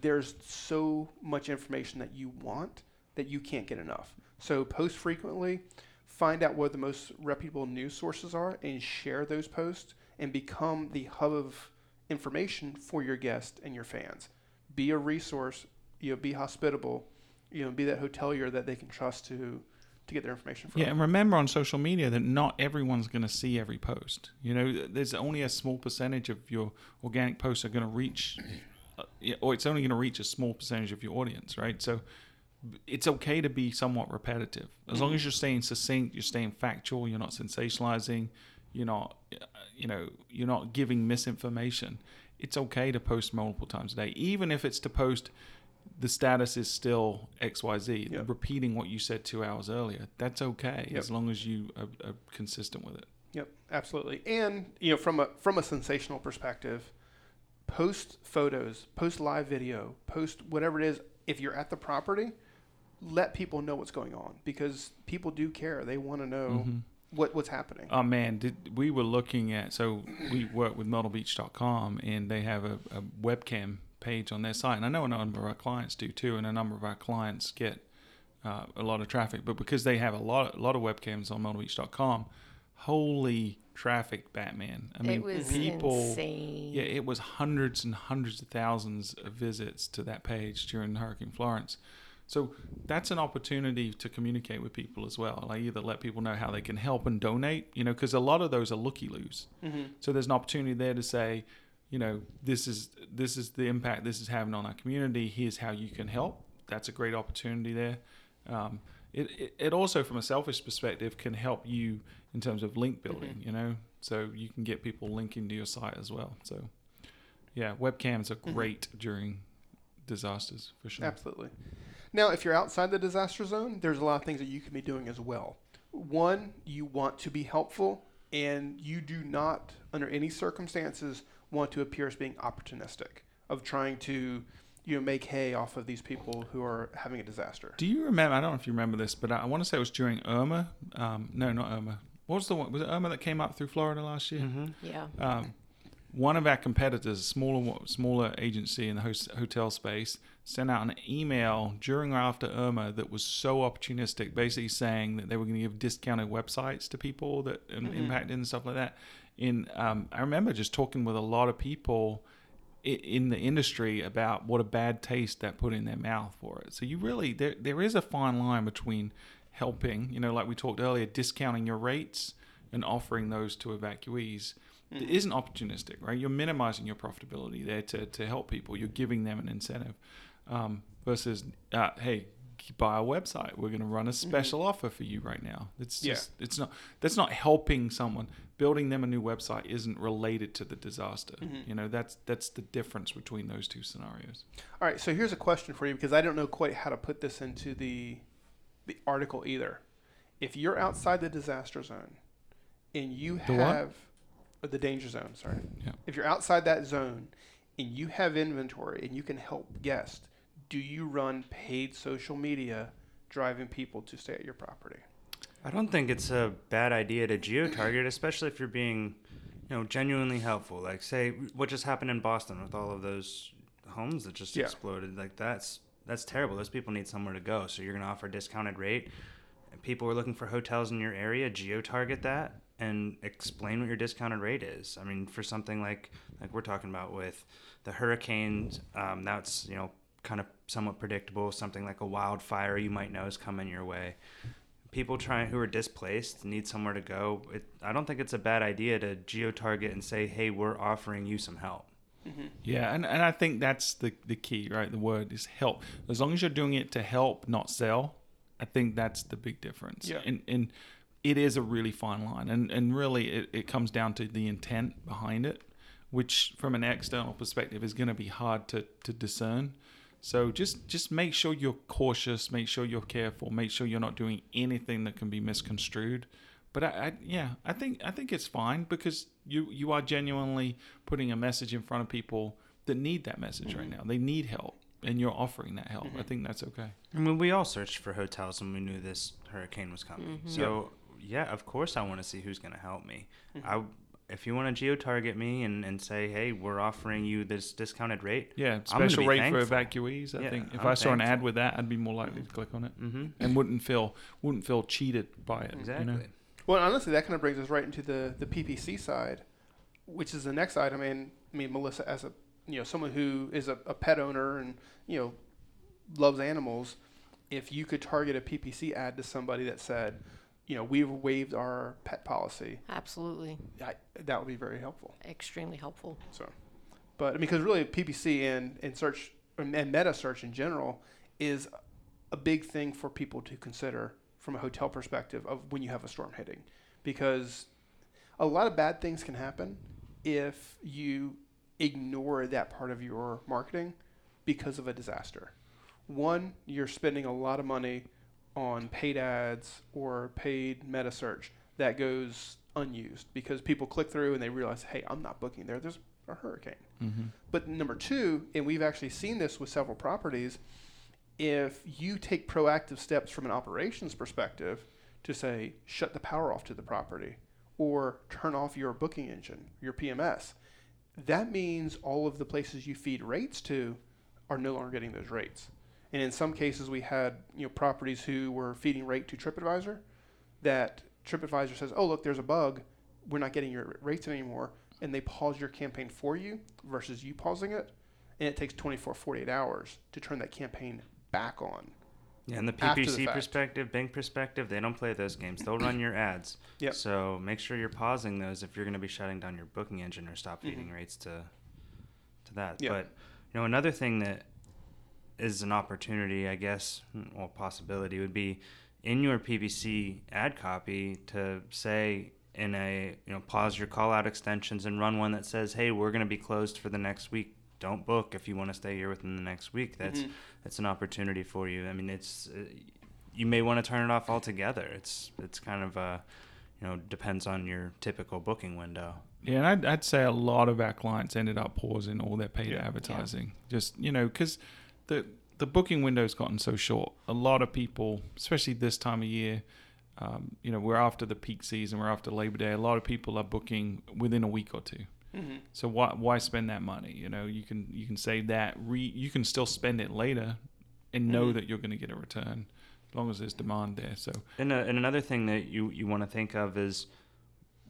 there's so much information that you want that you can't get enough. So post frequently, find out what the most reputable news sources are, and share those posts, and become the hub of information for your guests and your fans. Be a resource. You know, be hospitable. You know, be that hotelier that they can trust to to get their information from. Yeah, and remember on social media that not everyone's going to see every post. You know, there's only a small percentage of your organic posts are going to reach, or it's only going to reach a small percentage of your audience, right? So it's okay to be somewhat repetitive as long as you're staying succinct, you're staying factual, you're not sensationalizing, you're not, uh, you know, you're not giving misinformation. It's okay to post multiple times a day, even if it's to post the status is still XYZ, Yep. repeating what you said two hours earlier. That's okay Yep. as long as you are, are consistent with it. Yep, absolutely. And you know, from a from a sensational perspective, post photos, post live video, post whatever it is. If you're at the property, let people know what's going on because people do care. They want to know Mhm. what what's happening. Oh man, did we were looking at so we work with MyrtleBeach.com and they have a, a webcam page on their site, and I know a number of our clients do too, and a number of our clients get uh, a lot of traffic, but because they have a lot a lot of webcams on MyrtleBeach.com, holy traffic, Batman! I mean, it was people. insane. Yeah, it was hundreds and hundreds of thousands of visits to that page during Hurricane Florence. So that's an opportunity to communicate with people as well. Like either let people know how they can help and donate, you know, because a lot of those are looky loos. Mhm. So there's an opportunity there to say, you know, this is this is the impact this is having on our community. Here's how you can help. That's a great opportunity there. Um, it, it it also, from a selfish perspective, can help you in terms of link building. You know, so you can get people linking to your site as well. So, yeah, webcams are great during disasters for sure. Absolutely. Now, if you're outside the disaster zone, there's a lot of things that you can be doing as well. One, you want to be helpful, and you do not, under any circumstances, want to appear as being opportunistic of trying to, you know, make hay off of these people who are having a disaster. Do you remember? I don't know if you remember this, but I, I want to say it was during Irma. Um, no, not Irma. What was the one? Was it Irma that came up through Florida last year? Mm-hmm. Yeah. um, one of our competitors, a smaller smaller agency in the host, hotel space, sent out an email during or after Irma that was so opportunistic, basically saying that they were going to give discounted websites to people that um, impacted and stuff like that. In um, I remember just talking with a lot of people in the industry about what a bad taste that put in their mouth for it. So you really there there is a fine line between helping, you know, like we talked earlier, discounting your rates and offering those to evacuees. It isn't opportunistic, right? You're minimizing your profitability there to, to help people. You're giving them an incentive um, versus, uh, hey, buy our website. We're going to run a special offer for you right now. It's Yeah. just, it's not, that's not helping someone. Building them a new website isn't related to the disaster. You know, that's, that's the difference between those two scenarios. All right, so here's a question for you because I don't know quite how to put this into the the article either. If you're outside the disaster zone and you The have or the danger zone, sorry. Yeah. If you're outside that zone and you have inventory and you can help guests, do you run paid social media driving people to stay at your property? I don't think it's a bad idea to geo-target, especially if you're being, you know, genuinely helpful. Like, say, what just happened in Boston with all of those homes that just Yeah. exploded. Like, that's that's terrible. Those people need somewhere to go. So you're going to offer a discounted rate. People are looking for hotels in your area. Geo-target that and explain what your discounted rate is. I mean, for something like like we're talking about with the hurricanes, um, that's you know kind of somewhat predictable. Something like a wildfire you might know is coming your way people trying who are displaced need somewhere to go. It, I don't think it's a bad idea to geo target and say, "Hey, we're offering you some help." Mm-hmm. Yeah, and, and I think that's the, the key, right? The word is help. As long as you're doing it to help, not sell, I think that's the big difference. Yeah. And and it is a really fine line. And and really it, it comes down to the intent behind it, which from an external perspective is gonna be hard to, to discern. So just just make sure you're cautious, make sure you're careful, make sure you're not doing anything that can be misconstrued. But I, I yeah, I think I think it's fine because you you are genuinely putting a message in front of people that need that message right mm-hmm. now. They need help, and you're offering that help. I mm-hmm. think that's okay. I mean, we all searched for hotels when we knew this hurricane was coming. Mm-hmm. So yeah, of course, I want to see who's going to help me. I, if you want to geo target me and, and say, "Hey, we're offering you this discounted rate," Yeah, I'm gonna special be rate for evacuees. I Yeah, think if I'm i saw an ad with that, I'd be more likely to click on it mm-hmm. and wouldn't feel wouldn't feel cheated by it. exactly. You know? Well, honestly, that kind of brings us right into the, the PPC side, which is the next item. And I mean, Melissa, as a you know someone who is a, a pet owner and you know loves animals, if you could target a PPC ad to somebody that said, you know, we've waived our pet policy, Absolutely. I, that would be very helpful. Extremely helpful. So, but I mean, because really PPC and, and search and meta search in general is a big thing for people to consider from a hotel perspective of when you have a storm hitting, because a lot of bad things can happen if you ignore that part of your marketing because of a disaster. One, you're spending a lot of money on paid ads or paid meta search that goes unused because people click through and they realize, hey, I'm not booking there. There's a hurricane. Mm-hmm. But number two, and we've actually seen this with several properties, if you take proactive steps from an operations perspective to say, shut the power off to the property or turn off your booking engine, your PMS, that means all of the places you feed rates to are no longer getting those rates. And in some cases, we had you know properties who were feeding rate to TripAdvisor. That TripAdvisor says, "Oh, look, there's a bug. We're not getting your rates anymore," and they pause your campaign for you versus you pausing it, and it takes 24, 48 hours to turn that campaign back on. Yeah, and the After the PPC perspective, Bing perspective, they don't play those games. They'll run your ads. Yep. So make sure you're pausing those if you're going to be shutting down your booking engine or stop feeding Mhm. rates to to that. Yep. But you know, another thing that is an opportunity, I guess, or possibility would be in your PPC ad copy to say in a you know pause your call out extensions and run one that says, "Hey, we're going to be closed for the next week. Don't book if you want to stay here within the next week." That's Mhm. It's an opportunity for you. I mean, it's uh, you may want to turn it off altogether. It's it's kind of uh, you know depends on your typical booking window. Yeah, and I'd, I'd say a lot of our clients ended up pausing all their paid Yeah. advertising. Just you know, because the the booking window's gotten so short. A lot of people, especially this time of year, um, you know, we're after the peak season, we're after Labor Day. A lot of people are booking within a week or two. Mm-hmm. So why why spend that money? You know, you can you can save that. Re, you can still spend it later, and know Mhm. that you're going to get a return, as long as there's demand there. So And, uh, and another thing that you, you want to think of is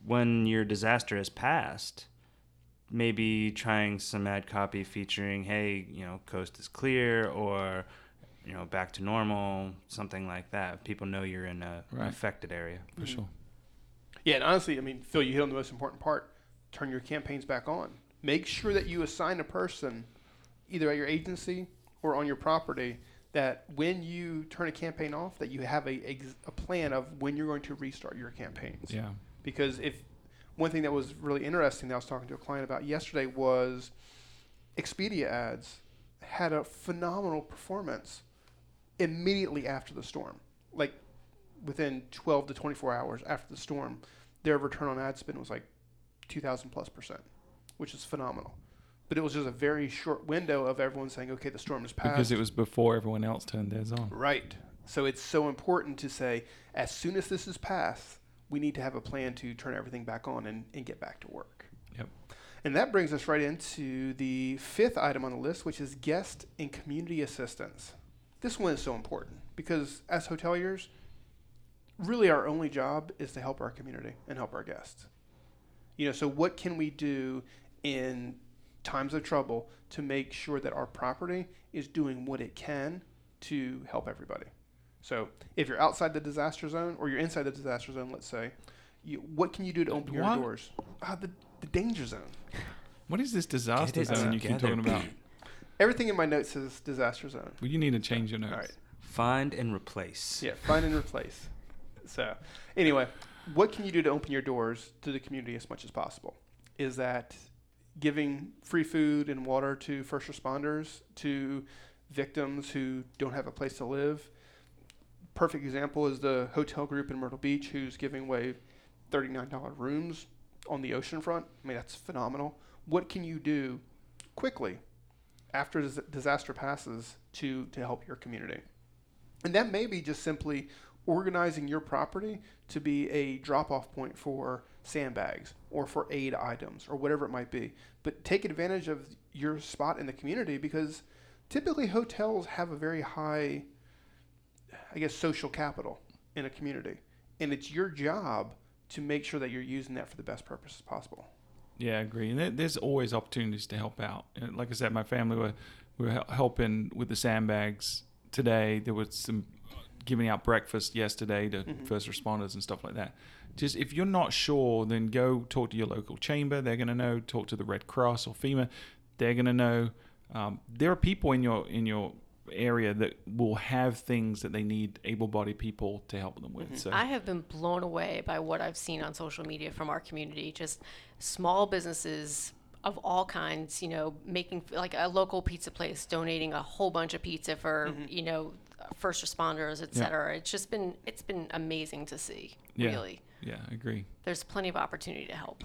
when your disaster has passed, maybe trying some ad copy featuring, hey, you know, coast is clear or you know, back to normal, something like that. People know you're in a Right. affected area. For sure. Yeah, and honestly, I mean, Phil, you hit on the most important part. Turn your campaigns back on. Make sure that you assign a person, either at your agency or on your property, that when you turn a campaign off, that you have a, a, a plan of when you're going to restart your campaigns. Yeah. Because if one thing that was really interesting that I was talking to a client about yesterday was Expedia ads had a phenomenal performance immediately after the storm. Like within 12 to 24 hours after the storm, their return on ad spend was like 2,000 plus percent, which is phenomenal. But it was just a very short window of everyone saying, okay, the storm is past. Because it was before everyone else turned theirs on. Right. So it's so important to say, as soon as this is passed, we need to have a plan to turn everything back on and, and get back to work. Yep. And that brings us right into the fifth item on the list, which is guest and community assistance. This one is so important because as hoteliers, really our only job is to help our community and help our guests. You know, so what can we do in times of trouble to make sure that our property is doing what it can to help everybody? So if you're outside the disaster zone or you're inside the disaster zone, let's say, you, what can you do to open your doors? Ah, the, the danger zone. What is this disaster it zone you keep together. talking about? Everything in my notes says disaster zone. Well, you need to change your notes. All right. Find and replace. Yeah, find and replace. So, anyway, what can you do to open your doors to the community as much as possible? Is that giving free food and water to first responders, to victims who don't have a place to live? Perfect example is the hotel group in Myrtle Beach who's giving away $39 rooms on the ocean front. I mean, that's phenomenal. What can you do quickly after dis- disaster passes to, to help your community? And that may be just simply organizing your property to be a drop off point for sandbags or for aid items or whatever it might be. But take advantage of your spot in the community because typically hotels have a very high, I guess, social capital in a community. And it's your job to make sure that you're using that for the best purposes possible. Yeah, I agree. And there's always opportunities to help out. And like I said, my family were we were helping with the sandbags today. There was some giving out breakfast yesterday to Mhm. first responders and stuff like that. Just if you're not sure, then go talk to your local chamber. They're going to know. Talk to the Red Cross or FEMA. They're going to know. Um, there are people in your in your area that will have things that they need able-bodied people to help them with. So I have been blown away by what I've seen on social media from our community. Just small businesses of all kinds, you know, making like a local pizza place donating a whole bunch of pizza for, you know, first responders, et Yeah. cetera. It's just been it's been amazing to see. Yeah. Really. yeah, I agree. There's plenty of opportunity to help.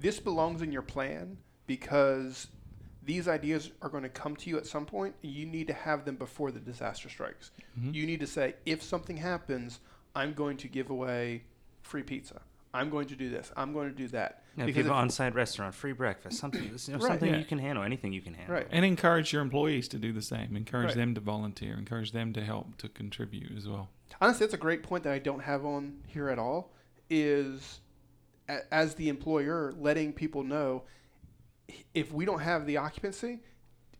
this belongs in your plan because these ideas are going to come to you at some point. You need to have them before the disaster strikes. Mhm. You need to say, if something happens, I'm going to give away free pizza. I'm going to do this. I'm going to do that. Yeah, Because people if- on-site restaurant, free breakfast, something, you know, Right. something Yeah. you can handle, anything you can handle. Right. And encourage your employees to do the same. Encourage Right. them to volunteer. Encourage them to help to contribute as well. Honestly, that's a great point that I don't have on here at all. Is a- as the employer letting people know if we don't have the occupancy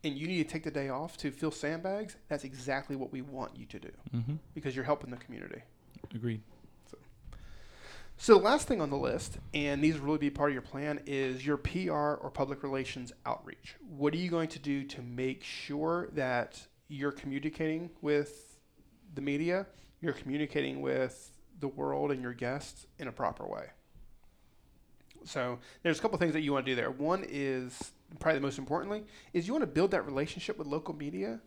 and you need to take the day off to fill sandbags, that's exactly what we want you to do Mm-hmm. because you're helping the community. Agreed. So the last thing on the list, and these will really be part of your plan, is your PR or public relations outreach. What are you going to do to make sure that you're communicating with the media, you're communicating with the world and your guests in a proper way? So there's a couple things that you want to do there. One is probably the most importantly is you want to build that relationship with local media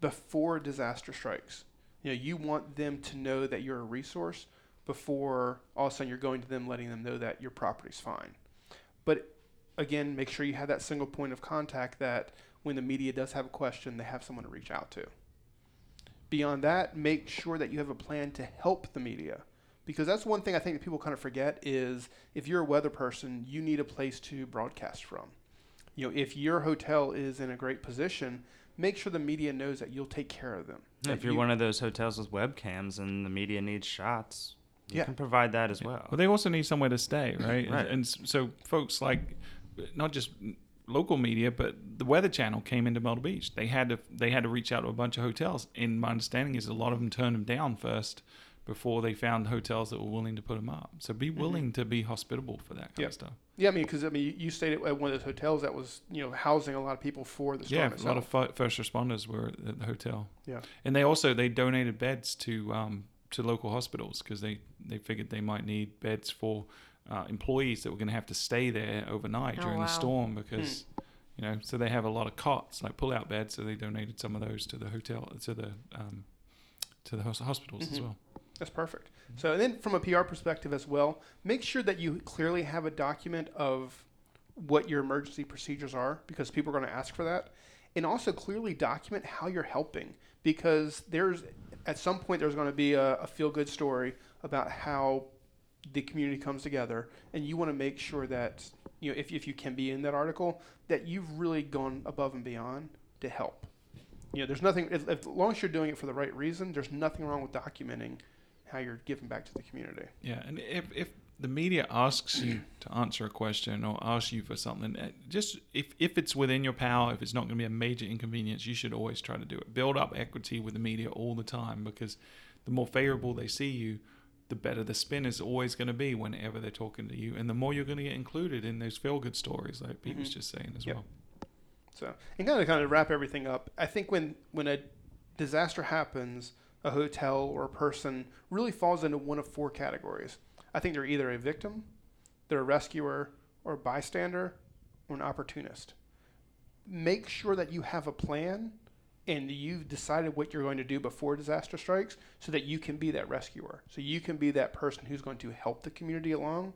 before disaster strikes. You know, you want them to know that you're a resource before all of a sudden you're going to them letting them know that your property's fine. But again, make sure you have that single point of contact that when the media does have a question, they have someone to reach out to. Beyond that, make sure that you have a plan to help the media. Because that's one thing I think that people kind of forget is if you're a weather person, you need a place to broadcast from. You know, if your hotel is in a great position, make sure the media knows that you'll take care of them. If That you're you- one of those hotels with webcams and the media needs shots, you Yeah. can provide that as well. Well, they also need somewhere to stay, right? And- Right. And, s- so folks like not just local media, but the Weather Channel came into Myrtle Beach. They had to they had to reach out to a bunch of hotels. And my understanding is a lot of them turned them down first before they found hotels that were willing to put them up. So be willing to be hospitable for that kind Yep. of stuff. Yeah, I mean, because I mean, you- you stayed at one of those hotels that was you know housing a lot of people for the storm Yeah, a lot of first responders were at the hotel. Yeah. and they also they donated beds to um, to local hospitals because they they figured they might need beds for uh, employees that were going to have to stay there overnight Oh, during wow. the storm because you know so they have a lot of cots like pull out beds so they donated some of those to the hotel to the um, to the hospitals as Mhm. well. That's perfect. So, and then from a PR perspective as well, make sure that you clearly have a document of what your emergency procedures are because people are going to ask for that. And also clearly document how you're helping because there's, at some point, there's going to be a, a feel good story about how the community comes together. And you want to make sure that, you know, if, if you can be in that article, that you've really gone above and beyond to help. You know, there's nothing, if, as long as you're doing it for the right reason, there's nothing wrong with documenting how you're giving back to the community. Yeah, and if if the media asks you to answer a question or asks you for something, uh, just if if it's within your power, if it's not going to be a major inconvenience, you should always try to do it. Build up equity with the media all the time because the more favorable they see you, the better the spin is always going to be whenever they're talking to you, and the more you're going to get included in those feel good stories, like Pete was Mhm. just saying as Yep. well. So, and kind of kind of wrap everything up. I think when when a disaster happens, a hotel or a person really falls into one of four categories. I think they're either a victim, they're a rescuer, or a bystander, or an opportunist. Make sure that you have a plan and you've decided what you're going to do before disaster strikes so that you can be that rescuer. So you can be that person who's going to help the community along.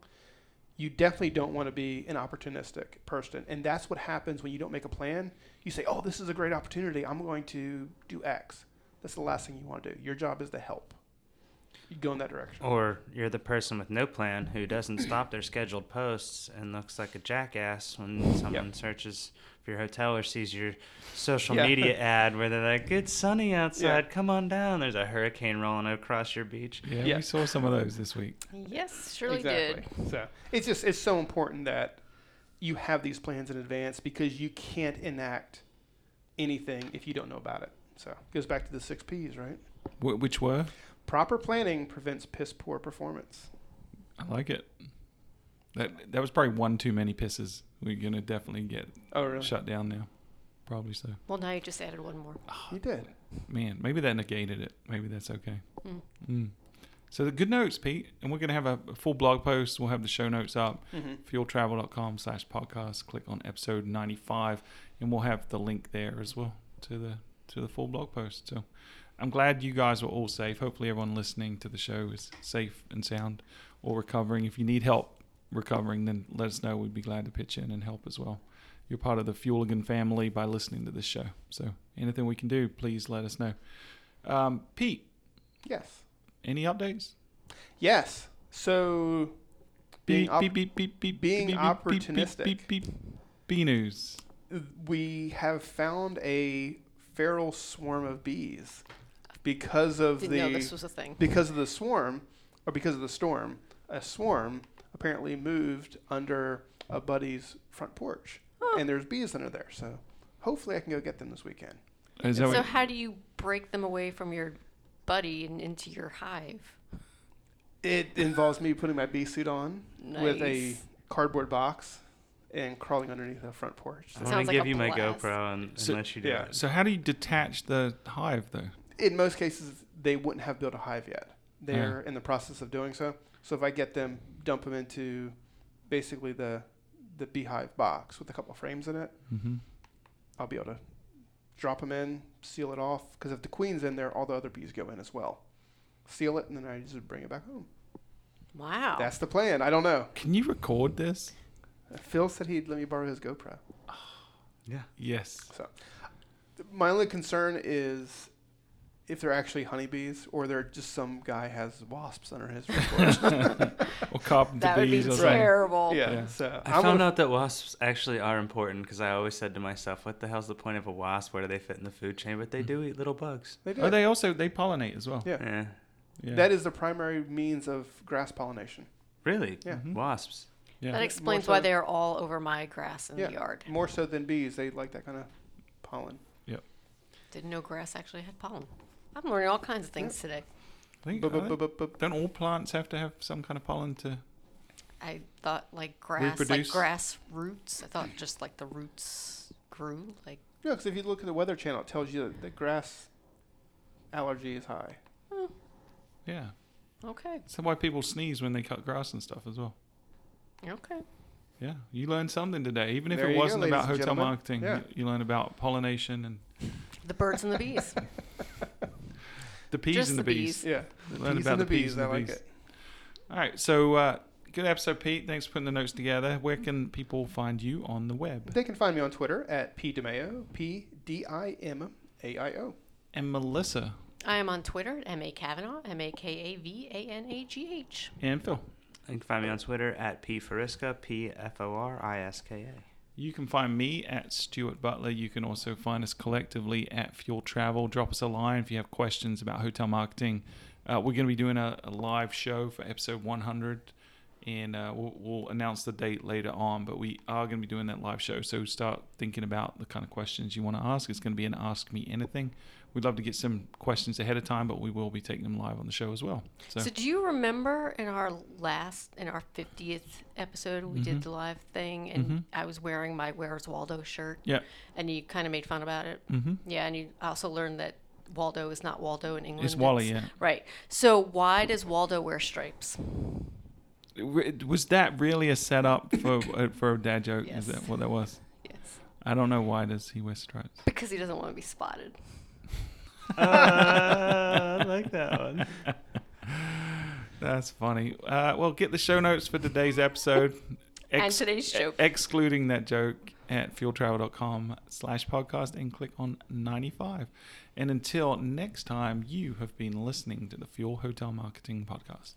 You definitely don't want to be an opportunistic person. And that's what happens when you don't make a plan. You say, oh, this is a great opportunity. I'm going to do X. That's the last thing you want to do. Your job is to help. You go in that direction. Or you're the person with no plan who doesn't stop their scheduled posts and looks like a jackass when someone searches for your hotel or sees your social Yeah. media ad where they're like, "It's sunny outside. Come on down." There's a hurricane rolling across your beach. Yeah, Yeah. we saw some of those this week. Yes, surely did. So it's just it's so important that you have these plans in advance because you can't enact anything if you don't know about it. So it goes back to the six P's, right? Wh- which were? Proper planning prevents piss poor performance. I like it. That that was probably one too many pisses. We're gonna definitely get Oh, really? shut down now. Probably so. Well, now you just added one more. Oh, You did. Man, maybe that negated it. Maybe that's okay. Mm. Mm. So the good notes, Pete, and we're gonna have a, a full blog post. We'll have the show notes up. Mm-hmm. Fueltravel.com slash podcast. Click on episode ninety five, and we'll have the link there as well to the to the full blog post. So I'm glad you guys were all safe. Hopefully, everyone listening to the show is safe and sound or recovering. If you need help recovering, then let us know. We'd be glad to pitch in and help as well. You're part of the Fueligan family by listening to this show. So anything we can do, please let us know. Um, Pete, Yes. any updates? Yes. So being Beep, op- beep, beep, beep, beep, being beep, beep, beep, beep, opportunistic. Beep, beep, B news. we have found a feral swarm of bees because of Didn't know the this was a thing. because of the swarm or because of the storm. A swarm apparently moved under a buddy's front porch, Huh. and there's bees under there. So hopefully, I can go get them this weekend. Is that So what, how do you break them away from your buddy and into your hive? It involves me putting my bee suit on with a cardboard box and crawling underneath the front porch. I So want Sounds to like give a you my. GoPro and, and So- let you do yeah. it. so how do you detach the hive though? In most cases, they wouldn't have built a hive yet. They're in the process of doing so. So if I get them, dump them into basically the the beehive box with a couple of frames in it, Mm-hmm. I'll be able to drop them in, seal it off. Because if the queen's in there, all the other bees go in as well. Seal it, and then I just bring it back home. Wow. That's the plan. I don't know. Can you record this? Phil said he'd let me borrow his GoPro. Yeah. Yes. So my only concern is if they're actually honeybees or they're just some guy has wasps under his front porch. Or carpenter that would be bees or something. terrible. yeah, Yeah. So I I'm found gonna- out that wasps actually are important because I always said to myself, "What the hell's the point of a wasp? Where do they fit in the food chain?" But they do eat little bugs. They do. Oh, they also they pollinate as well. yeah. Yeah. Yeah. That is the primary means of grass pollination. Really? Yeah. Mhm. Wasps. Yeah. That explains so- why they're all over my grass in Yeah. the yard. More so than bees, they like that kind of pollen. Yep. Didn't know grass actually had pollen. I'm learning all kinds of things today. I think, Bu- bu- I bu- think- bu- bu- don't all plants have to have some kind of pollen to? I thought like grass, Reproduce? like grass roots. I thought just like the roots grew. Like Yeah, because if you look at the Weather Channel, it tells you that the grass allergy is high. Hmm. Yeah. okay, That's why people sneeze when they cut grass and stuff as well. okay. Yeah, you learned something today. Even if There it go, wasn't ladies about and hotel gentlemen. marketing, Yeah. you, you learned about pollination and The birds and the bees. the peas Just and the, the bees. bees. Yeah. They The learned about and the the bees. and I the like bees. it. All right, so uh, good episode, Pete. Thanks for putting the notes together. Where can people find you on the web? They can find me on Twitter at P DiMaio, P D I M A I O. And Melissa I am on Twitter at ma Kavanaugh, m a k a v a n a g h. and Phil. You can find me on Twitter at P Foriska, P F O R I S K A. You can find me at Stuart Butler. You can also find us collectively at Fuel Travel. Drop us a line if you have questions about hotel marketing. Uh, we're going to be doing a, a live show for episode 100, and uh, we'll, we'll announce the date later on. But we are going to be doing that live show, so start thinking about the kind of questions you want to ask. It's going to be an Ask Me Anything. We'd love to get some questions ahead of time, but we will be taking them live on the show as well. So, So, do you remember in our last, in our 50th episode, we did the live thing and Mhm. I was wearing my Where's Waldo shirt yeah. and you kind of made fun about it? hmm Yeah, and you also learned that Waldo is not Waldo in England. It's Wally, yeah. Right. So, why does Waldo wear stripes? Was that really a setup for uh, for a dad joke? Yes. Is that what that was? Yes. I don't know why does he wear stripes. Because he doesn't want to be spotted. Uh, I like that one. That's funny. Uh, well, get the show notes for today's episode, and today's joke. excluding that joke at fueltravel.com slash podcast and click on 95. And until next time, you have been listening to the Fuel Hotel Marketing Podcast.